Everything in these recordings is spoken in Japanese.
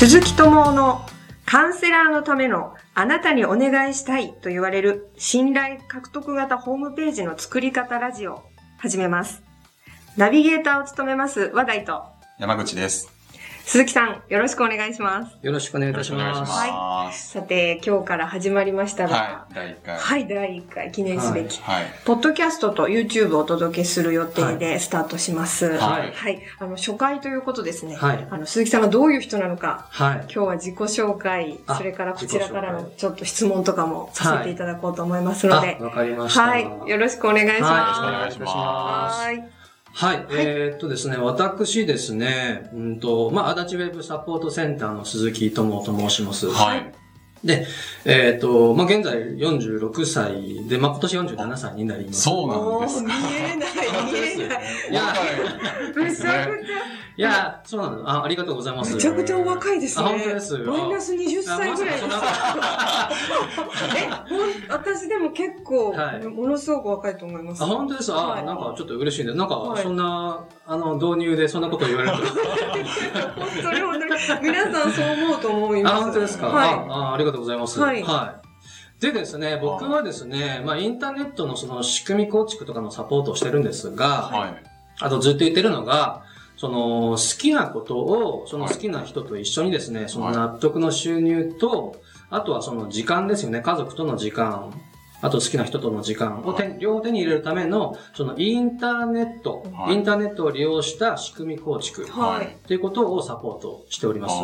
鈴木智夫のカウンセラーのためのあなたにお願いしたいと言われる信頼獲得型ホームページの作り方ラジオ始めます。ナビゲーターを務めます話題と山口です。鈴木さんよろしくお願いします。よろしくお願いいたします。ます。さて今日から始まりましたが、はい、第1回。はい、第1回記念すべき。はい。ポッドキャストと YouTube をお届けする予定でスタートします。はいはい。あの、初回ということですね。はいあの、鈴木さんがどういう人なのか、はい。今日は自己紹介、あそれからこちらからのちょっと質問とかもさせていただこうと思いますので、あわかりました。はい。よろしくお願いしはいます。よろしくお願いしますはい。はい。えーっとですね、私ですね、うんと、まあ、足立ウェブサポートセンターの鈴木智と申します。はい。で、えーっと、まあ、現在46歳で、まあ、今年47歳になります。そうなんですか。見えない、見えない。いや、めちゃくちいや、そうなの。あ、ありがとうございまゃ、す。めちゃくちゃお若いですね。あ本当ですマイナス20歳ぐらいですえ、ほん、私でも結構、はいものすごく若いと思います。あ、本当です。あ、はいなんかちょっと嬉しいんで、なんかはいそんな、あの、導入でそんなこと言われると。本当に本当に。皆さんそう思うと思います。あ、本当ですか、はい。ああありがとうございます。はいでですね、僕はですね、まあ、インターネットのその仕組み構築とかのサポートをしてるんですが、はい。あとずっと言ってるのが、その好きなことを、その好きな人と一緒にですね、その納得の収入と、あとはその時間ですよね、家族との時間、あと好きな人との時間を両手に入れるための、そのインターネット、はいインターネットを利用した仕組み構築、はい。ということをサポートしております。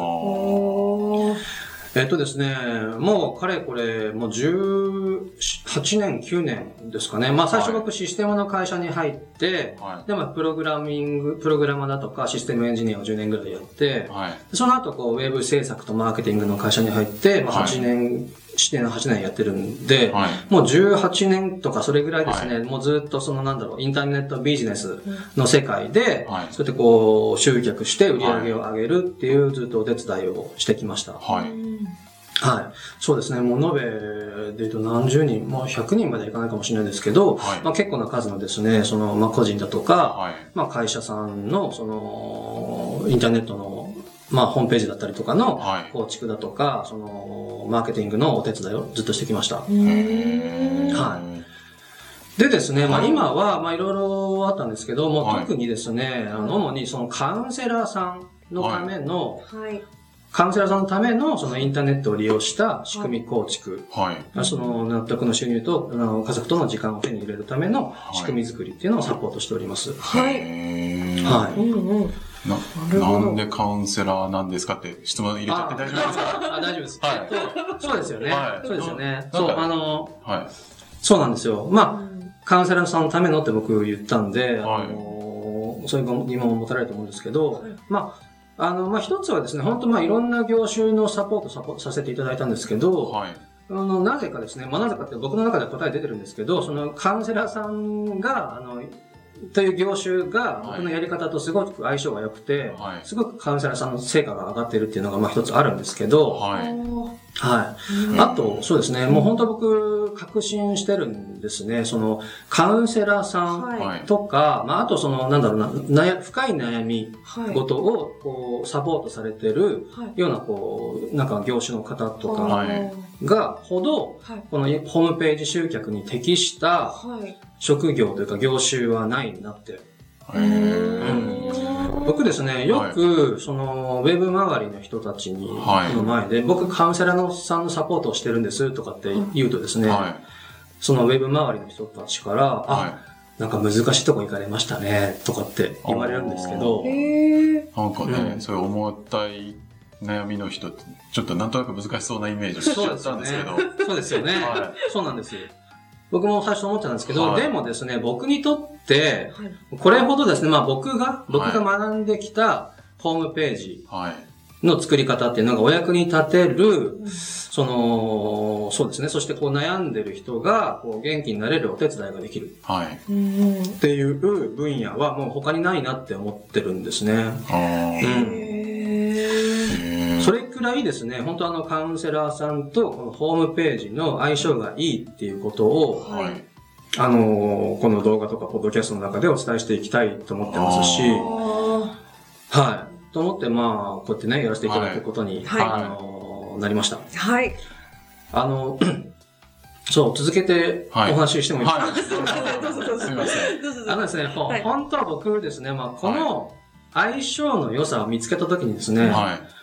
えっとですね、もうかれこれ、もう18年、9年ですかね。まあ最初僕システムの会社に入って、はい。で、まあプログラミング、プログラマーだとかシステムエンジニアを10年ぐらいやって、はい。その後こうウェブ制作とマーケティングの会社に入って、まあはい8年、7年、8年やってるんで、はい。もう18年とかそれぐらいですね、もうずっとそのなんだろう、インターネットビジネスの世界で、はいそうやってこう集客して売り上げを上げるっていうずっとお手伝いをしてきました。はい。はい。そうですね。もう延べで言うと何十人、もう100人まではいかないかもしれないですけど、はいまあ結構な数のですね、その、まあ個人だとか、はい。まあ会社さんの、その、インターネットの、まあホームページだったりとかのはい構築だとか、その、マーケティングのお手伝いをずっとしてきました。はでですね、まあはい今は、まあいろいろあったんですけども、はい特にですね、あの主にそのカウンセラーさんのための、はい。カウンセラーさんのためのそのインターネットを利用した仕組み構築、はい。その納得の収入とあの家族との時間を手に入れるための仕組み作りっていうのをサポートしております。はい。はうんうん。な、なんでカウンセラーなんですかって質問入れちゃって大丈夫ですか？あ大丈夫です。はいえっとそうですよね。はいそうですよね。なんかそう、あの、はい。そうなんですよ。まあ、カウンセラーさんのためのって僕言ったんで、はいあのそういう疑問を持たれると思うんですけど、はいまあ、あの、まあ、一つはですね、本当まあ、いろんな業種のサポートサポさせていただいたんですけど、はい。あの、なぜかですね、まあ、なぜかって僕の中では答え出てるんですけど、そのカウンセラーさんが、あの、という業種が僕のやり方とすごく相性が良くて、はい。すごくカウンセラーさんの成果が上がってるっていうのがまあ一つあるんですけど、はい。はい。うんあと、そうですね、もう本当僕、確信してるんですね。その、カウンセラーさんはい。はい。とか、まあ、あとその、なんだろうな、悩深い悩みはい。事を、こう、サポートされてるはい。ような、こう、なんか業種の方とかはいが、ほど、はい。このホームページ集客に適したはい。職業というか業種はないなって。へー僕ですね、よく、その、ウェブ周りの人たちに、はいの前で、僕カウンセラーのさんのサポートをしてるんですとかって言うとですね、はそのウェブ周りの人たちから、い。あ、はなんか難しいとこ行かれましたね、とかって言われるんですけど。なんかね、うんそういう重たい悩みの人って、ちょっとなんとなく難しそうなイメージをしちゃったんですけど。そうですよね。はそうなんですよ。僕も最初思ってたんですけど、はいでもですね、僕にとって、はい。これほどですね、まあ僕が、僕が学んできたホームページはい。の作り方っていうのがお役に立てる、その、そうですね、そしてこう悩んでる人が、こう元気になれるお手伝いができる。っていう分野はもう他にないなって思ってるんですね。うんらいですね、本当あのカウンセラーさんとこのホームページの相性がいいっていうことを、はい。あのーこの動画とかポッドキャストの中でお伝えしていきたいと思ってますし、あはい。と思って、まあ、こうやってね、やらせていただくことに、はいあの、なりました。はい。あの、そう、続けておはい話ししてもいいですか、はい。どうぞどうぞすみません。どうぞどうぞあのですね、ほはい本当は僕ですね、まあ、この相性の良さを見つけたときにですね、はい。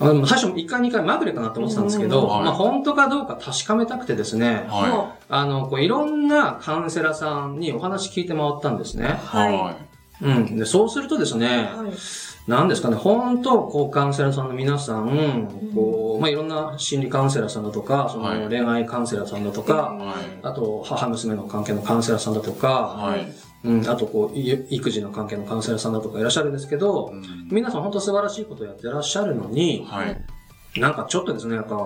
あの最初1回2回まぐれかなと思ってたんですけど、まあ、本当かどうか確かめたくてですね、はあの、こういろんなカウンセラーさんにお話聞いて回ったんですね。い。はいはうん。で、そうするとですね、はい。なんですかね、本当、こう、カウンセラーさんの皆さん、こう、まあ、いろんな心理カウンセラーさんだとか、そはいの恋愛カウンセラーさんだとか、い。はい。あと、母娘の関係のカウンセラーさんだとか、はい。うん、あと、こう、い育児の関係のカウンセラーさんだとかいらっしゃるんですけど、うん皆さん本当素晴らしいことをやってらっしゃるのに、はい。なんかちょっとですね、やっぱ、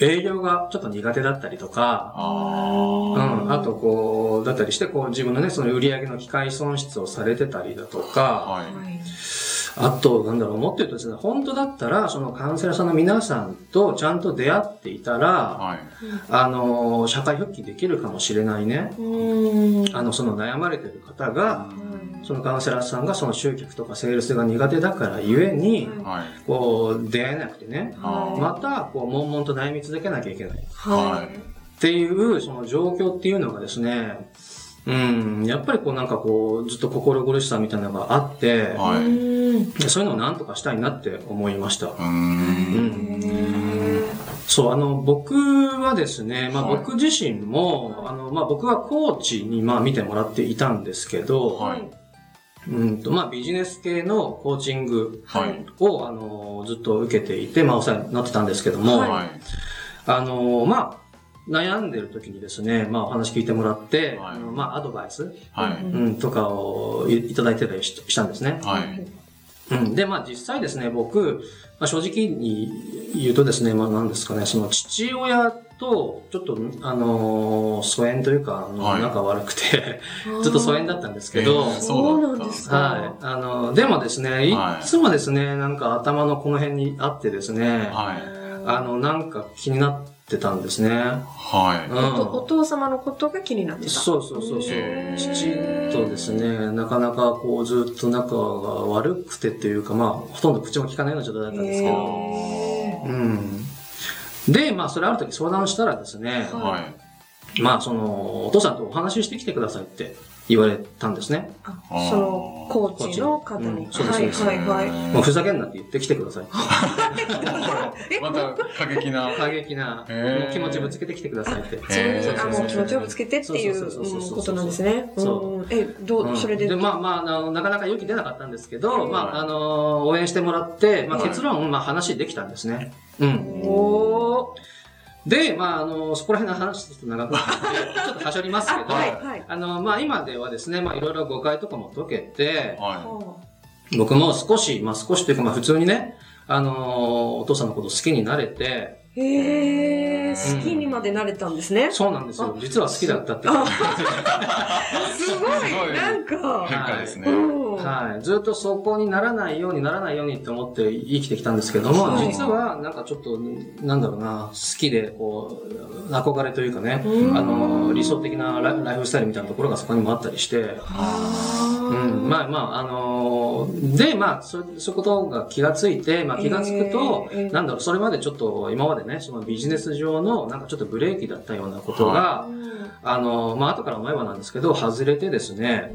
営業がちょっと苦手だったりとか、うあん、あとこう、だったりして、こう自分のね、その売り上げの機会損失をされてたりだとあ。か、はい。あと、なんだろう、もっと言うとですね、本当だったら、そのカウンセラーさんの皆さんとちゃんと出会っていたら、はい。あの、社会復帰できるかもしれないね。あの、その悩まれてる方が、うんそのカウンセラーさんがその集客とかセールスが苦手だからゆえに、はい。こう、出会えなくてね、あまた、こう、悶々と悩み続けなきゃいけない。はっていう、その状況っていうのがですね、うん、やっぱりこうなんかこう、ずっと心苦しさみたいなのがあって、い。はい。そういうのをなんとかしたいなって思いました。ーん。そう、あの、僕はですね、まあはい僕自身も、あの、まあ僕はコーチにまあ見てもらっていたんですけど、はいうんと、まあビジネス系のコーチングはい。を、あの、ずっと受けていて、まあお世話になってたんですけども、はいはい。あの、まあ、悩んでる時にですね、まあお話聞いてもらって、はいまあアドバイス、はい。うん、とかをいいただいてたりししたんですね。はい。うん、で、まあ実際ですね、僕、まあ、正直に言うとですね、まあ何ですかね、その父親と、ちょっと、あのー疎遠というか、あのはい仲悪くて、ずっと疎遠だったんですけど、えーそうなんですか。はい。あの、でもですね、いつもですね、なんか頭のこの辺にあってですね、はい。あの、なんか気になってたんですね。はい。うんおお父様のことが気になってた。そうそうそうそう。父とですね、なかなかこうずっと仲が悪くてっていうか、まあ、ほとんど口も聞かないような状態だったんですけど。へうん。で、まあ、それある時相談したらですね、ーはい。まあ、その、お父さんとお話ししてきてくださいって言われたんですね。あそのコーチの方に。うんそうですはいはいはい。もうふざけんなって言ってきてください。また過激な。過激な、気持ちぶつけてきてくださいって。あもう気持ちをぶつけてっていうことなんですね。そううんえ、どう、うんそれで？で、まあまあ、あの、なかなか勇気出なかったんですけど、うんまあ、あの、応援してもらって、まあはい結論、まあ話できたんですね。うん。おーで、まあ、あの、そこら辺の話ちょっと長くなって、ちょっとはしょりますけあ、ど、はいはい。あの、まあ今ではですね、まあいろいろ誤解とかも解けて、は僕も少し、まあ少しというかまあ普通にね、あのお父さんのこと好きになれて、へえ、好きにまでなれたんですね。そうなんですよ。実は好きだったっていう。あすごいなんい。か、変化ですね。うんはい。ずっとそこにならないようにならないようにって思って生きてきたんですけども、はい。実はなんかちょっと、なんだろうな、好きで、こう、憧れというかね、うん。あの、理想的なライフスタイルみたいなところがそこにもあったりして、うん、まあまあ、あのーで、まあ、そそういうことが気がついて、まあ気がつくと、えーえー。なんだろう、それまでちょっと、今までね、そのビジネス上の、なんかちょっとブレーキだったようなことが、あのーまあ後から思えばなんですけど、外れてですね、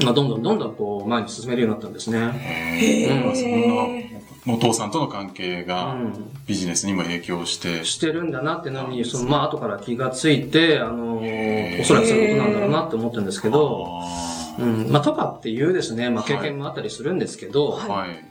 まあどんどんどんどんこう、前に進めるようになったんですね。へうんーそんな、お父さんとの関係うがん。ビジネスにも影響して、してるんだなってのに、その、まあ後から気がついて、あのおそらくそういうことなんだろうなって思ってるんですけど、あうん、まあとかっていうですね、まあはい経験もあったりするんですけど、ーはい。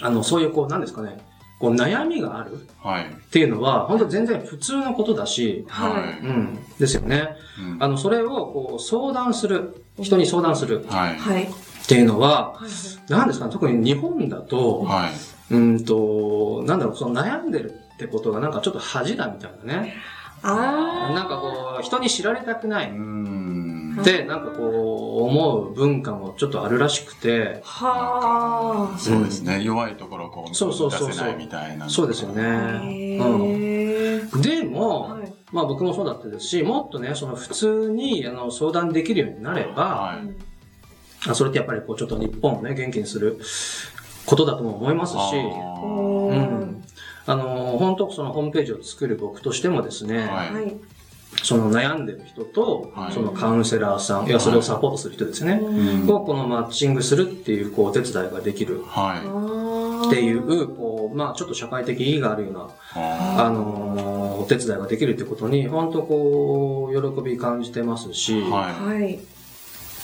あの、そういうこう、なんですかね、こう悩みがあるはい。っていうのは、本当全然普通のことだし、はうん、ですよね。うんあの、それをこう相談する、人に相談する。っていうのは、はいなんですかね、特に日本だと、はい。うんと、なんだろう、その悩んでるってことがなんかちょっと恥だみたいなね。あなんかこう、人に知られたくなういん。って、なんかこう、思う文化もちょっとあるらしくて、あ。はあ。そうですね。弱いところをこう、そうそうそうそう出せないみたいな。そうですよね。へうん。ーでも、はいまあ僕もそうだったですし、もっとね、その普通にあの相談できるようになれば、はい。あそれってやっぱりこうちょっと日本をね、元気にすることだとも思いますし、うんあの、本当そのホームページを作る僕としてもですね、はいはい。その悩んでる人とは、い。そのカウンセラーさん、いや、それをサポートする人ですね、ん。をこのマッチングするっていう、こう、お手伝いができる。はい。っていう、こう、まあちょっと社会的意義があるような、ああのーお手伝いができるってことに、本当こう、喜び感じてますし、ーはい。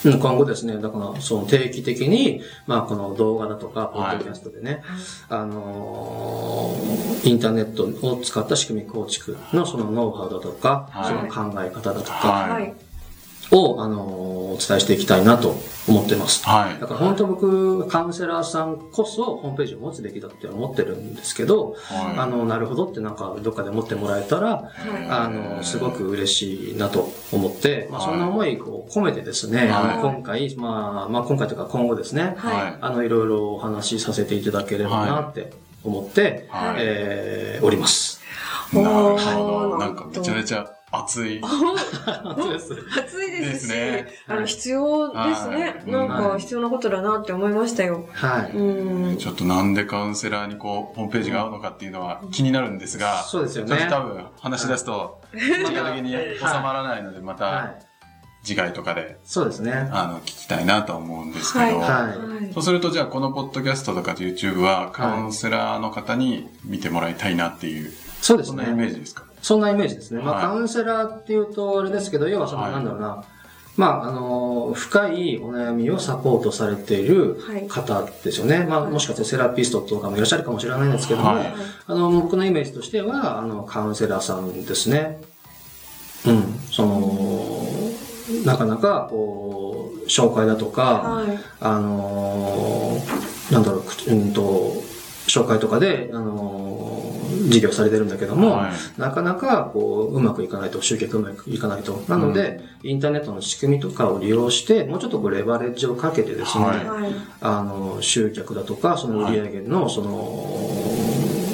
はい。うん今後ですね、だから、その定期的に、まあこの動画だとか、ポッドキャストでね、あのーインターネットを使った仕組み構築のそのノウハウだとか、はいその考え方だとかはいはい。を、あのーお伝えしていきたいなと思ってます。はいだ。から本当僕、カウンセラーさんこそホームページを持つべきだって思ってるんですけど、はいあの、なるほどってなんかどっかで持ってもらえたら、はいあの、すごく嬉しいなと思って、まあ、はいそんな思いを込めてですね、あはいの今回、まあ、まあ、今回というか今後ですね、はい。あの、いろいろお話しさせていただければなって思って、はいえー、おります。なるほど。なんかめちゃめちゃ熱い。そうです。暑いですし、ですねあの、必要ですね。はいなんか必要なことだなって思いましたよ。はい。うん。ちょっとなんでカウンセラーにこう、ホームページが合うのかっていうのは気になるんですが、そうですよねちょっと。多分話し出すと、時間的に収まらないので、まはたい。次回とかで、そうですね。あの、聞きたいなと思うんですけど、はい。はいそうするとじゃあこのポッドキャストとか YouTube はカウンセラーの方に見てもらいたいなっていう、そうですそんなイメーね。ジですか？そんなイメージですね。まあ、はいカウンセラーっていうとあれですけど、要はその、はいなんだろうな、まあ、あの、深いお悩みをサポートされているはい方ですよね。まあ、もしかしてセラピストとかもいらっしゃるかもしれないんですけども、はいあの、僕のイメージとしては、あの、カウンセラーさんですね。うん。その、なかなか、こう、紹介だとか、はい。あのーなんだろう、くうんと、紹介とかで、あのー事業されてるんだけども、はいなかなか、こう、うまくいかないと、集客うまくいかないと。なので、インターネットの仕組みとかを利用して、もうちょっとこう、レバレッジをかけてですね、はいはい。あの、集客だとか、その売り上げの、その、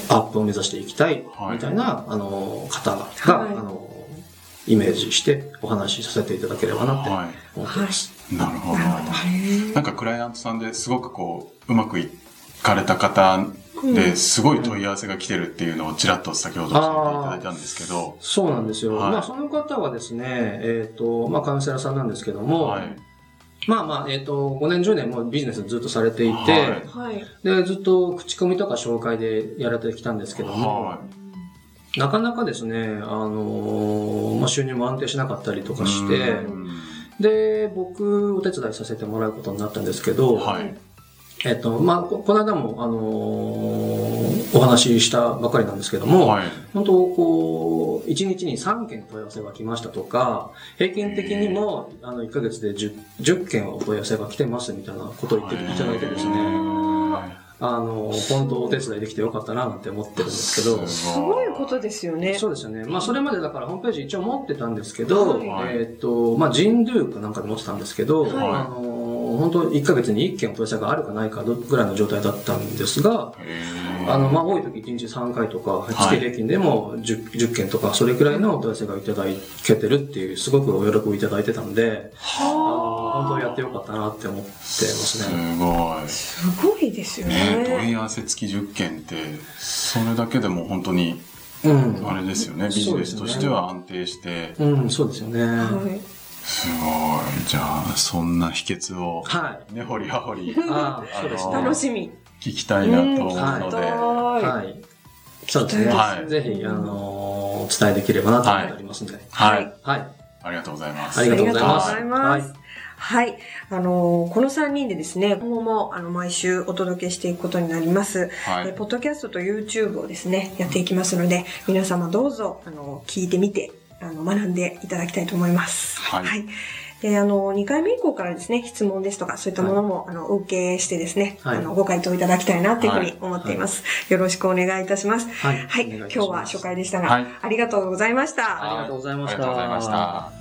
アップを目指していきたい、はいみたいな、あの、方が、はいあの、イメージしてお話しさせていただければなっては思ってます。い。なるほど。なんかクライアントさんですごくこう、うまくいかれた方で、すごい問い合わせが来てるっていうのをちらっと先ほど教えていただいたんですけど、そうなんですよ。はいまあ、その方はですね、えっ、と、まあ、カウンセラーさんなんですけども、はい。まあまあ、えっ、と、5年、10年もビジネスずっとされていて、はい。で、ずっと口コミとか紹介でやられてきたんですけども、はなかなかですね、あのーまあ、収入も安定しなかったりとかして、うんで、僕、お手伝いさせてもらうことになったんですけど、はい。えっ、と、まあ、ここの間も、あのーお話ししたばかりなんですけども、はい。本当、こう、1日に3件問い合わせが来ましたとか、平均的にも、あの、1ヶ月で 10, 10件お問い合わせが来てますみたいなことを言っていただいてですね、あの、本当お手伝いできてよかったななんて思ってるんですけど、すごいことですよね。そうですよね。まあ、それまでだからホームページ一応持ってたんですけど、はいえっ、と、まあ、ジンドゥかなんかで持ってたんですけど、はいあの、本当1ヶ月に1件お問い合わせがあるかないかぐらいの状態だったんですが、あの、まあ、多い時1日3回とか、月平均でも 10, 10件とか、それくらいのお問い合わせがいただけてるっていう、すごくお喜びいただいてたんで、あの本当やってよかったなって思ってますすね。ごい。すごいですよね問ね。い合わせ付き10件って、それだけでも本当に、うん。あれですよね、ビジネスとしては安定して、うん、そうですよね。はい。すごい。じゃあ、そんな秘訣を、はい。ねほりはほり ああ、そうですね。楽しみ。聞きたいなと思ううんので、ははい。そうですね。はいぜひ、あのー、お伝えできればなと思っておりますんで。はい。はい。ありがとうございます。ありがとうございますありがとうございます。はい。あのーこの3人でですね、今後も、あの、毎週お届けしていくことになります。はい。えポッドキャストと YouTube をですね、やっていきますので、皆様どうぞ、あの、聞いてみて、あの、学んでいただきたいと思います。はいで、あの、2回目以降からですね、質問ですとか、そういったものも、あの、お受けしてですね、はいあの、ご回答いただきたいな、というふうに思っています。よろしくお願いいたします。はい。今日は初回でしたが、はいありがとうございました。ありがとうございました。ありがとうございました。